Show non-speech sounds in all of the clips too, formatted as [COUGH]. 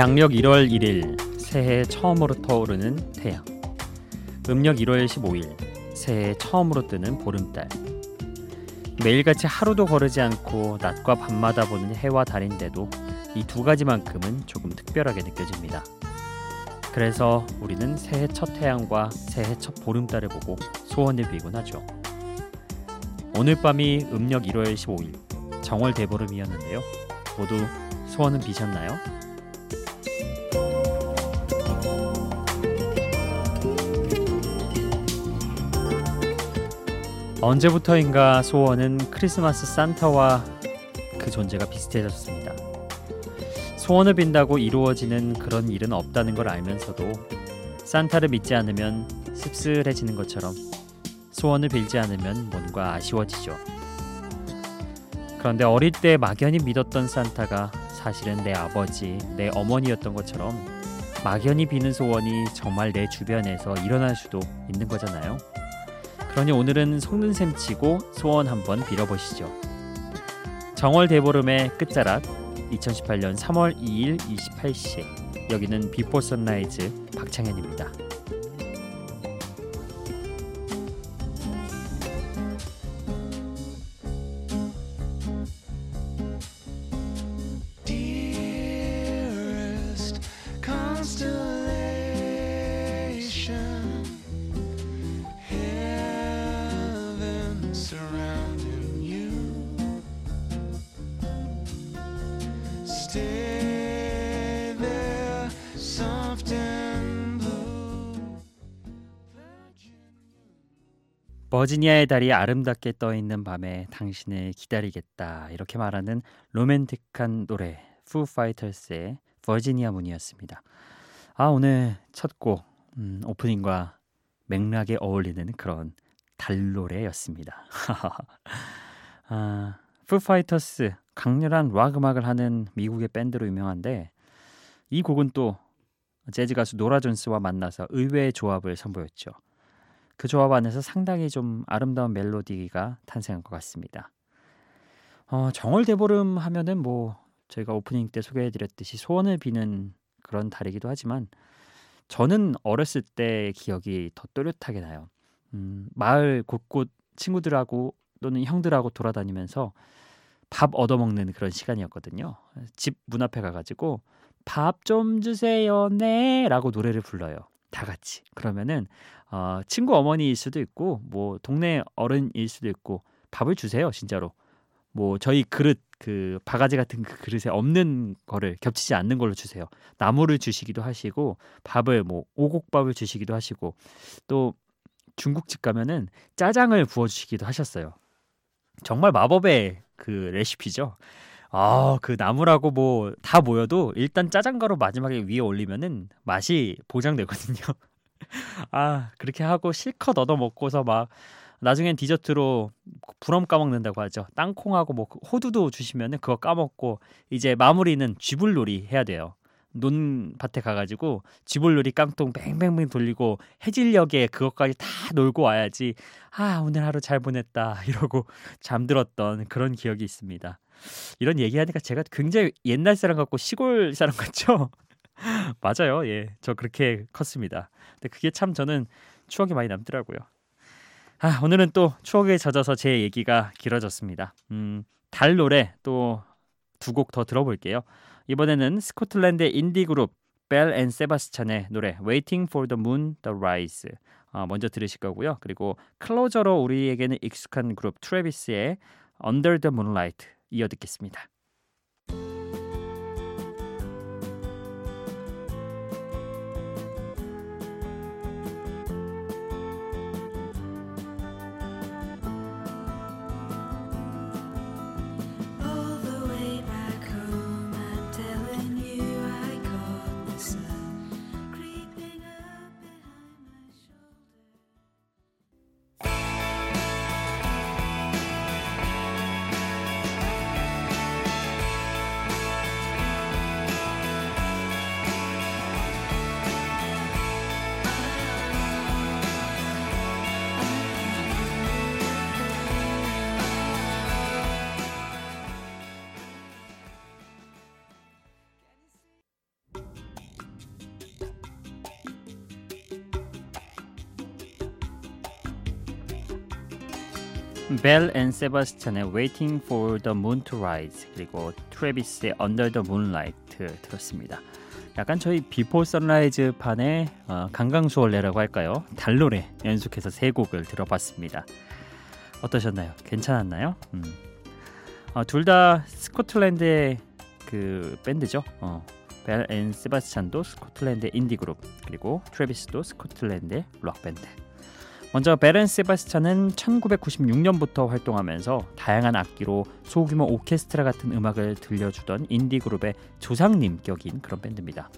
양력 1월 1일 새해 처음으로 떠오르는 태양 음력 1월 15일 새해 처음으로 뜨는 보름달 매일같이 하루도 거르지 않고 낮과 밤마다 보는 해와 달인데도 이 두 가지만큼은 조금 특별하게 느껴집니다. 그래서 우리는 새해 첫 태양과 새해 첫 보름달을 보고 소원을 빌곤 하죠. 오늘 밤이 음력 1월 15일 정월 대보름이었는데요. 모두 소원은 비셨나요? 언제부터인가 소원은 크리스마스 산타와 그 존재가 비슷해졌습니다. 소원을 빈다고 이루어지는 그런 일은 없다는 걸 알면서도 산타를 믿지 않으면 씁쓸해지는 것처럼 소원을 빌지 않으면 뭔가 아쉬워지죠. 그런데 어릴 때 막연히 믿었던 산타가 사실은 내 아버지, 내 어머니였던 것처럼 막연히 비는 소원이 정말 내 주변에서 일어날 수도 있는 거잖아요. 그러니 오늘은 속는 셈 치고 소원 한번 빌어보시죠. 정월 대보름의 끝자락 2018년 3월 2일 28시 여기는 비포 선라이즈 박창현입니다. 버지니아의 달이 아름답게 떠 있는 밤에 당신을 기다리겠다 이렇게 말하는 로맨틱한 노래 푸 파이터스의 Virginia Moon이었습니다. 아 오늘 첫 곡 음, 오프닝과 맥락에 어울리는 그런 달 노래였습니다. [LAUGHS] 아, 푸 파이터스 강렬한 락 음악을 하는 미국의 밴드로 유명한데 이 곡은 또 재즈 가수 노라 존스와 만나서 의외의 조합을 선보였죠. 그 조합 안에서 상당히 좀 아름다운 멜로디가 탄생한 것 같습니다. 어, 정월 대보름 하면은 뭐 저희가 오프닝 때 소개해드렸듯이 소원을 비는 그런 달이기도 하지만 저는 어렸을 때 기억이 더 또렷하게 나요. 음, 마을 곳곳 친구들하고 또는 형들하고 돌아다니면서 밥 얻어먹는 그런 시간이었거든요. 집 문 앞에 가가지고 밥 좀 주세요, 네, 라고 노래를 불러요. 다 같이. 그러면은 어, 친구 어머니일 수도 있고 뭐 동네 어른일 수도 있고 밥을 주세요 진짜로. 뭐 저희 그릇 그 바가지 같은 그 그릇에 없는 거를 겹치지 않는 걸로 주세요. 나무를 주시기도 하시고 밥을 뭐 오곡밥을 주시기도 하시고 또 중국집 가면은 짜장을 부어 주시기도 하셨어요. 정말 마법의 그 레시피죠 아, 그 나무라고 뭐 다 모여도 일단 짜장가루 마지막에 위에 올리면은 맛이 보장되거든요. [LAUGHS] 아 그렇게 하고 실컷 얻어 먹고서 막 나중엔 디저트로 부럼 까먹는다고 하죠. 땅콩하고 뭐 호두도 주시면은 그거 까먹고 이제 마무리는 쥐불놀이 해야 돼요. 논밭에 가가지고 쥐불놀이 깡통 뱅뱅뱅 돌리고 해질녘에 그것까지 다 놀고 와야지 아 오늘 하루 잘 보냈다 [LAUGHS] 이러고 잠들었던 그런 기억이 있습니다. 이런 얘기하니까 제가 굉장히 옛날 사람 같고 시골 사람 같죠? [LAUGHS] 맞아요. 예. 저 그렇게 컸습니다. 근데 그게 참 저는 추억이 많이 남더라고요. 아, 오늘은 또 추억에 젖어서 제 얘기가 길어졌습니다. 음, 달 노래 또 두 곡 더 들어볼게요. 이번에는 스코틀랜드의 인디 그룹 벨 앤 세바스찬의 노래 Waiting for the Moon to Rise 어, 먼저 들으실 거고요. 그리고 Closer로 우리에게는 익숙한 그룹 트래비스의 Under the Moonlight 이어 듣겠습니다. 벨 앤 세바스찬의 Waiting for the Moon to Rise 그리고 트래비스의 Under the Moonlight 들었습니다. 약간 저희 비포 선라이즈 판의 어, 강강수월래라고 할까요? 달노래 연속해서 세 곡을 들어봤습니다. 어떠셨나요? 괜찮았나요? 음. 어, 둘다 스코틀랜드의 그 밴드죠. 어, 벨 앤 세바스찬도 스코틀랜드 인디 그룹 그리고 트래비스도 스코틀랜드의 록 밴드. 먼저 벨앤 세바스찬은 1996년부터 활동하면서 다양한 악기로 소규모 오케스트라 같은 음악을 들려주던 인디 그룹의 조상님 격인 그런 밴드입니다.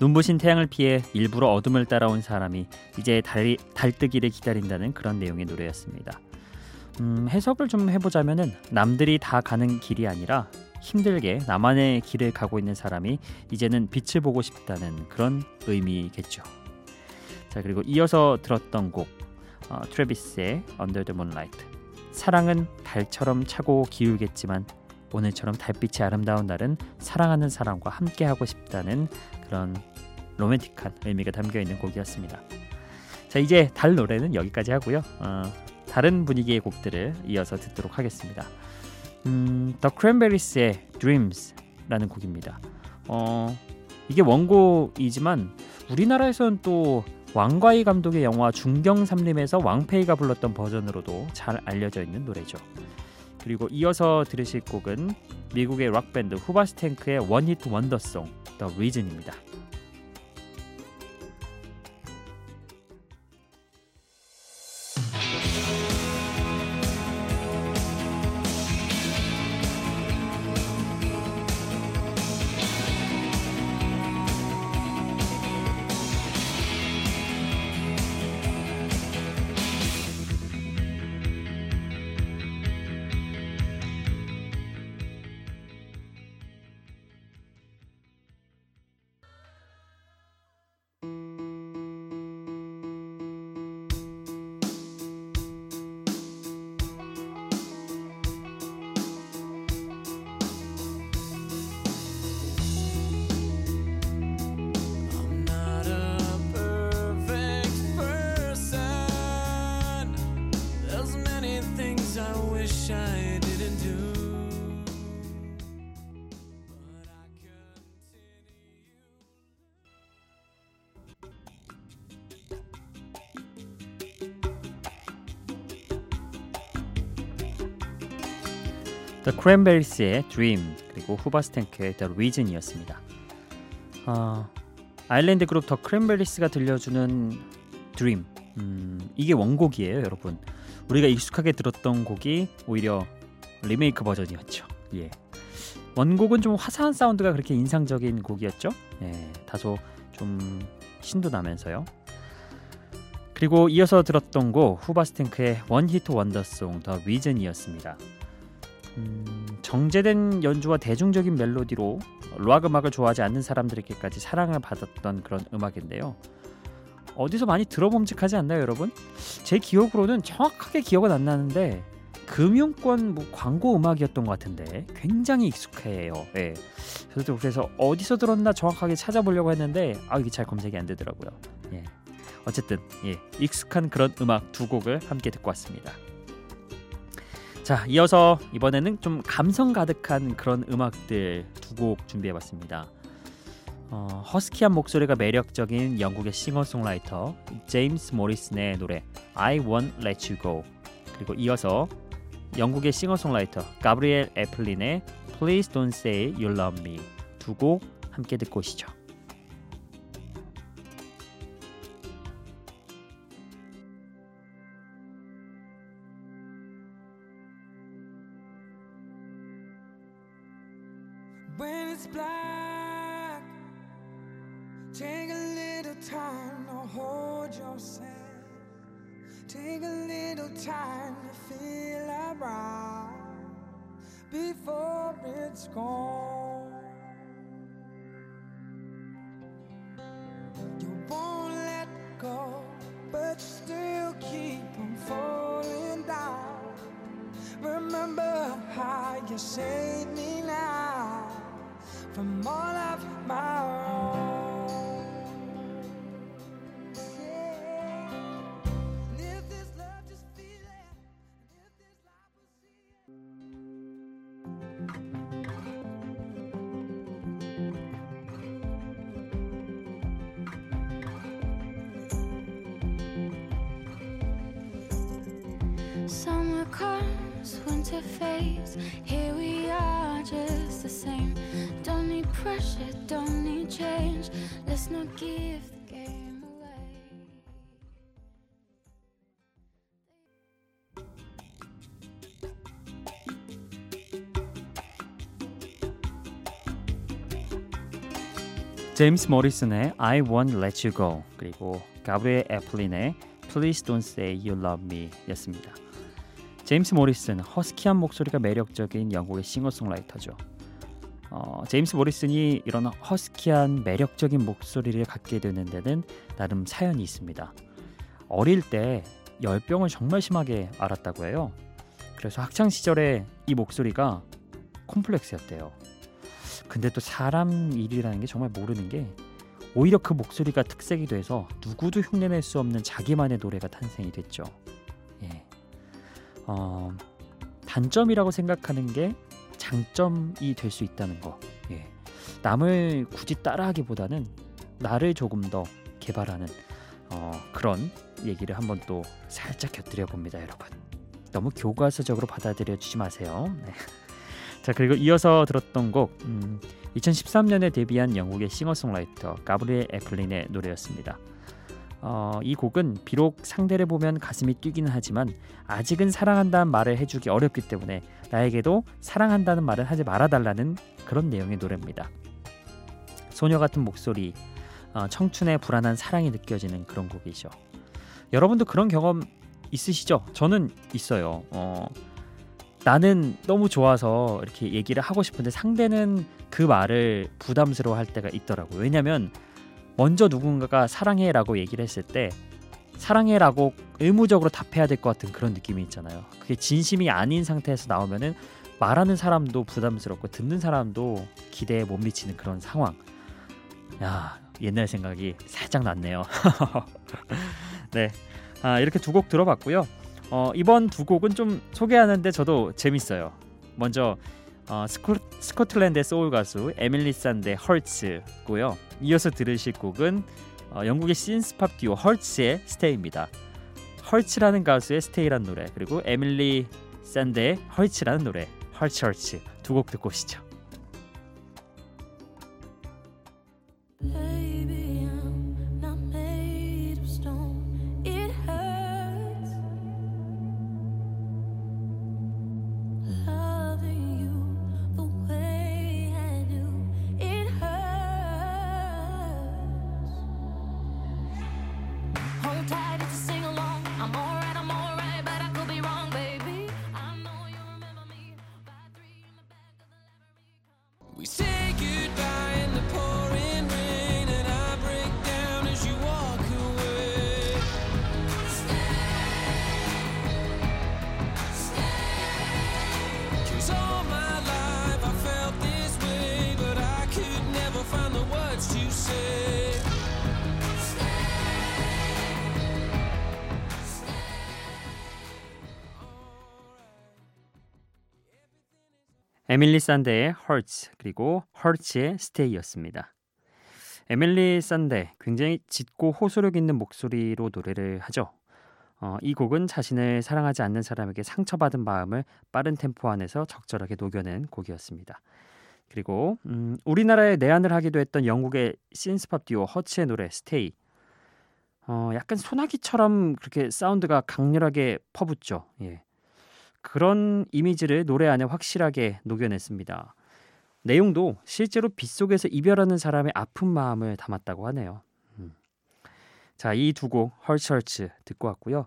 눈부신 태양을 피해 일부러 어둠을 따라온 사람이 이제 달, 달뜨기를 기다린다는 그런 내용의 노래였습니다. 음, 해석을 좀 해보자면은 남들이 다 가는 길이 아니라 힘들게 나만의 길을 가고 있는 사람이 이제는 빛을 보고 싶다는 그런 의미겠죠. 자 그리고 이어서 들었던 곡 어, 트래비스의 Under the Moonlight 사랑은 달처럼 차고 기울겠지만 오늘처럼 달빛이 아름다운 날은 사랑하는 사람과 함께 하고 싶다는 그런 로맨틱한 의미가 담겨 있는 곡이었습니다. 자 이제 달 노래는 여기까지 하고요. 어, 다른 분위기의 곡들을 이어서 듣도록 하겠습니다. 음, The Cranberries의 Dreams라는 곡입니다. 어, 이게 원곡이지만 우리나라에서는 또 왕과이 감독의 영화 중경삼림에서 왕페이가 불렀던 버전으로도 잘 알려져 있는 노래죠. 그리고 이어서 들으실 곡은 미국의 락밴드 후바스탱크의 원히트 원더송 The Reason입니다. The Cranberries의 Dream 그리고 후바스탱크의 The Reason이었습니다. 어, 아일랜드 그룹 더 크랜베리스가 들려주는 Dream 음, 이게 원곡이에요, 여러분. 우리가 익숙하게 들었던 곡이 오히려 리메이크 버전이었죠. 예. 원곡은 좀 화사한 사운드가 그렇게 인상적인 곡이었죠. 예, 다소 좀 신도 나면서요. 그리고 이어서 들었던 곡 후바스탱크의 원히트 원더송 더 위즌이었습니다. 음, 정제된 연주와 대중적인 멜로디로 락 음악을 좋아하지 않는 사람들에게까지 사랑을 받았던 그런 음악인데요. 어디서 많이 들어봄직하지 않나요, 여러분? 제 기억으로는 정확하게 기억은 안 나는데 금융권 뭐 광고 음악이었던 것 같은데 굉장히 익숙해요. 예. 저도 그래서 어디서 들었나 정확하게 찾아보려고 했는데 아 이게 잘 검색이 안 되더라고요. 예. 어쨌든 예, 익숙한 그런 음악 두 곡을 함께 듣고 왔습니다. 자, 이어서 이번에는 좀 감성 가득한 그런 음악들 두 곡 준비해봤습니다. 어, 허스키한 목소리가 매력적인 영국의 싱어송라이터 제임스 모리슨의 노래 I Won't Let You Go 그리고 이어서 영국의 싱어송라이터 가브리엘 애플린의 Please Don't Say You Love Me 두 곡 함께 듣고 오시죠. It's black, take a little time to hold yourself. Take a little time to feel around before it's gone. You won't let go, but still keep on falling down. Remember how you saved me from all of my 제임스 모리슨의 I Won't Let You Go 그리고 가브리엘 애플린의 Please Don't Say You Love Me 였습니다. 제임스 모리슨 허스키한 목소리가 매력적인 영국의 싱어송라이터죠. 어, 제임스 모리슨이 이런 허스키한 매력적인 목소리를 갖게 되는 데는 나름 사연이 있습니다. 어릴 때 열병을 정말 심하게 앓았다고 해요. 그래서 학창 시절에 이 목소리가 콤플렉스였대요. 근데 또 사람 일이라는 게 정말 모르는 게 오히려 그 목소리가 특색이 돼서 누구도 흉내낼 수 없는 자기만의 노래가 탄생이 됐죠. 예. 어, 단점이라고 생각하는 게 장점이 될 수 있다는 거. 예. 남을 굳이 따라하기보다는 나를 조금 더 개발하는 어, 그런 얘기를 한번 또 살짝 곁들여 봅니다, 여러분. 너무 교과서적으로 받아들여 주지 마세요. 네. [LAUGHS] 자 그리고 이어서 들었던 곡 음, 2013년에 데뷔한 영국의 싱어송라이터 가브리엘 애플린의 노래였습니다. 어, 이 곡은 비록 상대를 보면 가슴이 뛰기는 하지만 아직은 사랑한다는 말을 해주기 어렵기 때문에 나에게도 사랑한다는 말을 하지 말아달라는 그런 내용의 노래입니다. 소녀 같은 목소리, 어, 청춘의 불안한 사랑이 느껴지는 그런 곡이죠. 여러분도 그런 경험 있으시죠? 저는 있어요. 어, 나는 너무 좋아서 이렇게 얘기를 하고 싶은데 상대는 그 말을 부담스러워할 때가 있더라고요. 왜냐하면 먼저 누군가가 사랑해라고 얘기를 했을 때 사랑해라고 의무적으로 답해야 될 것 같은 그런 느낌이 있잖아요. 그게 진심이 아닌 상태에서 나오면은 말하는 사람도 부담스럽고 듣는 사람도 기대에 못 미치는 그런 상황. 야 옛날 생각이 살짝 났네요. [LAUGHS] 네, 아, 이렇게 두 곡 들어봤고요. 어, 이번 두 곡은 좀 소개하는데 저도 재밌어요. 먼저 어, 스코, 스코틀랜드의 소울 가수 에밀리 산데 Hurts고요. 이어서 들으실 곡은 어, 영국의 신스팝 듀오 헐츠의 Stay입니다. 헐츠라는 가수의 Stay란 노래 그리고 에밀리 산데의 Hurts라는 노래 Hurts Hurts 두 곡 듣고 오시죠. 에밀리 산데의 Hurts 그리고 Hurts의 Stay였습니다. 에밀리 산데 굉장히 짙고 호소력 있는 목소리로 노래를 하죠. 어, 이 곡은 자신을 사랑하지 않는 사람에게 상처받은 마음을 빠른 템포 안에서 적절하게 녹여낸 곡이었습니다. 그리고 음, 우리나라에 내한을 하기도 했던 영국의 신스팝 듀오 허츠의 노래 스테이. 어, 약간 소나기처럼 그렇게 사운드가 강렬하게 퍼붓죠. 예. 그런 이미지를 노래 안에 확실하게 녹여냈습니다. 내용도 실제로 빗속에서 이별하는 사람의 아픈 마음을 담았다고 하네요. 음. 자, 이 두 곡 헐츠헐츠 듣고 왔고요.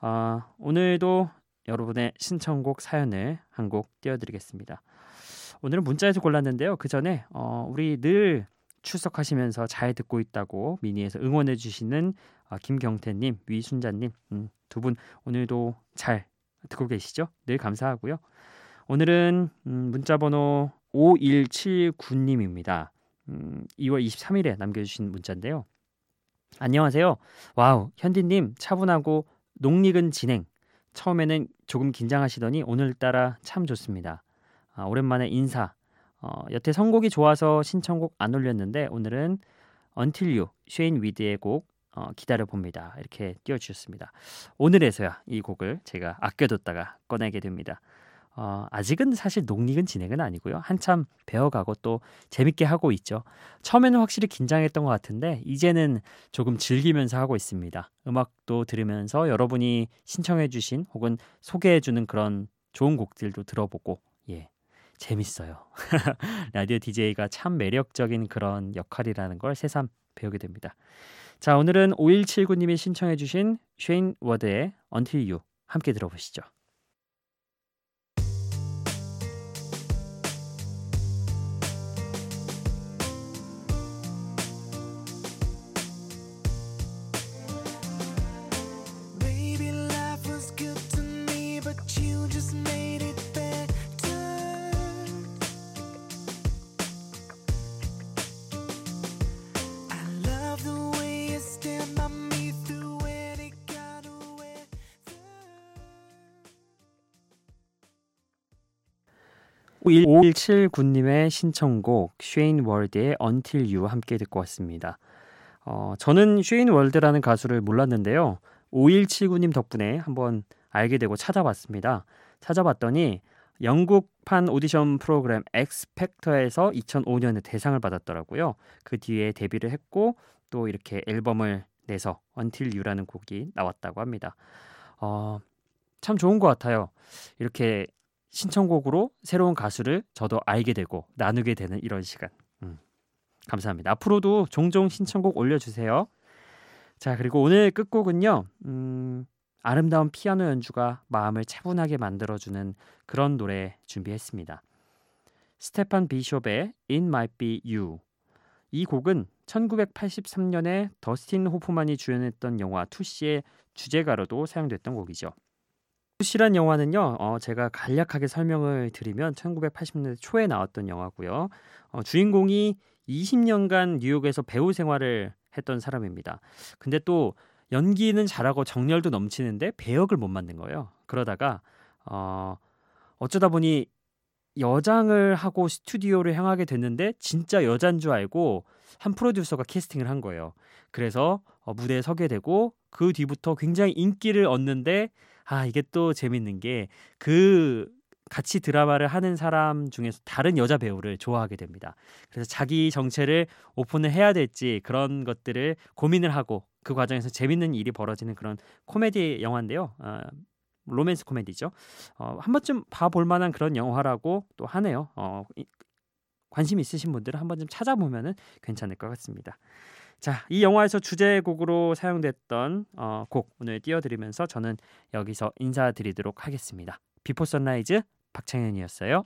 아, 오늘도 여러분의 신청곡 사연을 한 곡 띄워드리겠습니다. 오늘은 문자에서 골랐는데요. 그 전에 어, 우리 늘 출석하시면서 잘 듣고 있다고 미니에서 응원해 주시는 아, 김경태님, 위순자님 음, 두분 오늘도 잘 듣고 계시죠? 늘 감사하고요. 오늘은 음, 문자 번호 5179님입니다. 음, 2월 23일에 남겨주신 문자인데요. 안녕하세요. 와우, 현디님 차분하고 농익은 진행. 처음에는 조금 긴장하시더니 오늘따라 참 좋습니다. 아, 오랜만에 인사. 어, 여태 선곡이 좋아서 신청곡 안 올렸는데 오늘은 Until You, 쉐인 위드의 곡 어, 기다려 봅니다. 이렇게 띄워주셨습니다. 오늘에서야 이 곡을 제가 아껴뒀다가 꺼내게 됩니다. 어, 아직은 사실 녹익은 진행은 아니고요. 한참 배워가고 또 재밌게 하고 있죠. 처음에는 확실히 긴장했던 것 같은데 이제는 조금 즐기면서 하고 있습니다. 음악도 들으면서 여러분이 신청해주신 혹은 소개해주는 그런 좋은 곡들도 들어보고 예 재밌어요. [LAUGHS] 라디오 DJ가 참 매력적인 그런 역할이라는 걸 새삼 배우게 됩니다. 자 오늘은 5179님이 신청해 주신 쉐인 워드의 Until You 함께 들어보시죠. 5179님의 신청곡 쉐인 워드의 Until You 함께 듣고 왔습니다. 어, 저는 쉐인 워드라는 가수를 몰랐는데요. 5179님 덕분에 한번 알게 되고 찾아봤습니다. 찾아봤더니 영국판 오디션 프로그램 엑스팩터에서 2005년에 대상을 받았더라고요. 그 뒤에 데뷔를 했고 또 이렇게 앨범을 내서 Until You라는 곡이 나왔다고 합니다. 어, 참 좋은 것 같아요. 이렇게 신청곡으로 새로운 가수를 저도 알게 되고 나누게 되는 이런 시간. 음, 감사합니다. 앞으로도 종종 신청곡 올려주세요. 자 그리고 오늘 끝곡은요. 음, 아름다운 피아노 연주가 마음을 차분하게 만들어주는 그런 노래 준비했습니다. 스테판 비숍의 It Might Be You. 이 곡은 1983년에 더스틴 호프만이 주연했던 영화 투시의 주제가로도 사용됐던 곡이죠. 투시란 영화는요, 어, 제가 간략하게 설명을 드리면 1980년대 초에 나왔던 영화고요. 어, 주인공이 20년간 뉴욕에서 배우 생활을 했던 사람입니다. 근데 또 연기는 잘하고 정열도 넘치는데 배역을 못 만든 거예요. 그러다가 어, 어쩌다 보니 여장을 하고 스튜디오를 향하게 됐는데 진짜 여잔 줄 알고 한 프로듀서가 캐스팅을 한 거예요. 그래서 어, 무대에 서게 되고 그 뒤부터 굉장히 인기를 얻는데 아 이게 또 재밌는 게 그 같이 드라마를 하는 사람 중에서 다른 여자 배우를 좋아하게 됩니다. 그래서 자기 정체를 오픈을 해야 될지 그런 것들을 고민을 하고 그 과정에서 재밌는 일이 벌어지는 그런 코미디 영화인데요. 어, 로맨스 코미디죠. 어, 한 번쯤 봐볼 만한 그런 영화라고 또 하네요. 어, 이- 관심 있으신 분들은 한 번쯤 찾아보면은 괜찮을 것 같습니다. 자, 이 영화에서 주제곡으로 사용됐던 어, 곡 오늘 띄워드리면서 저는 여기서 인사드리도록 하겠습니다. 비포 선라이즈 박창현이었어요.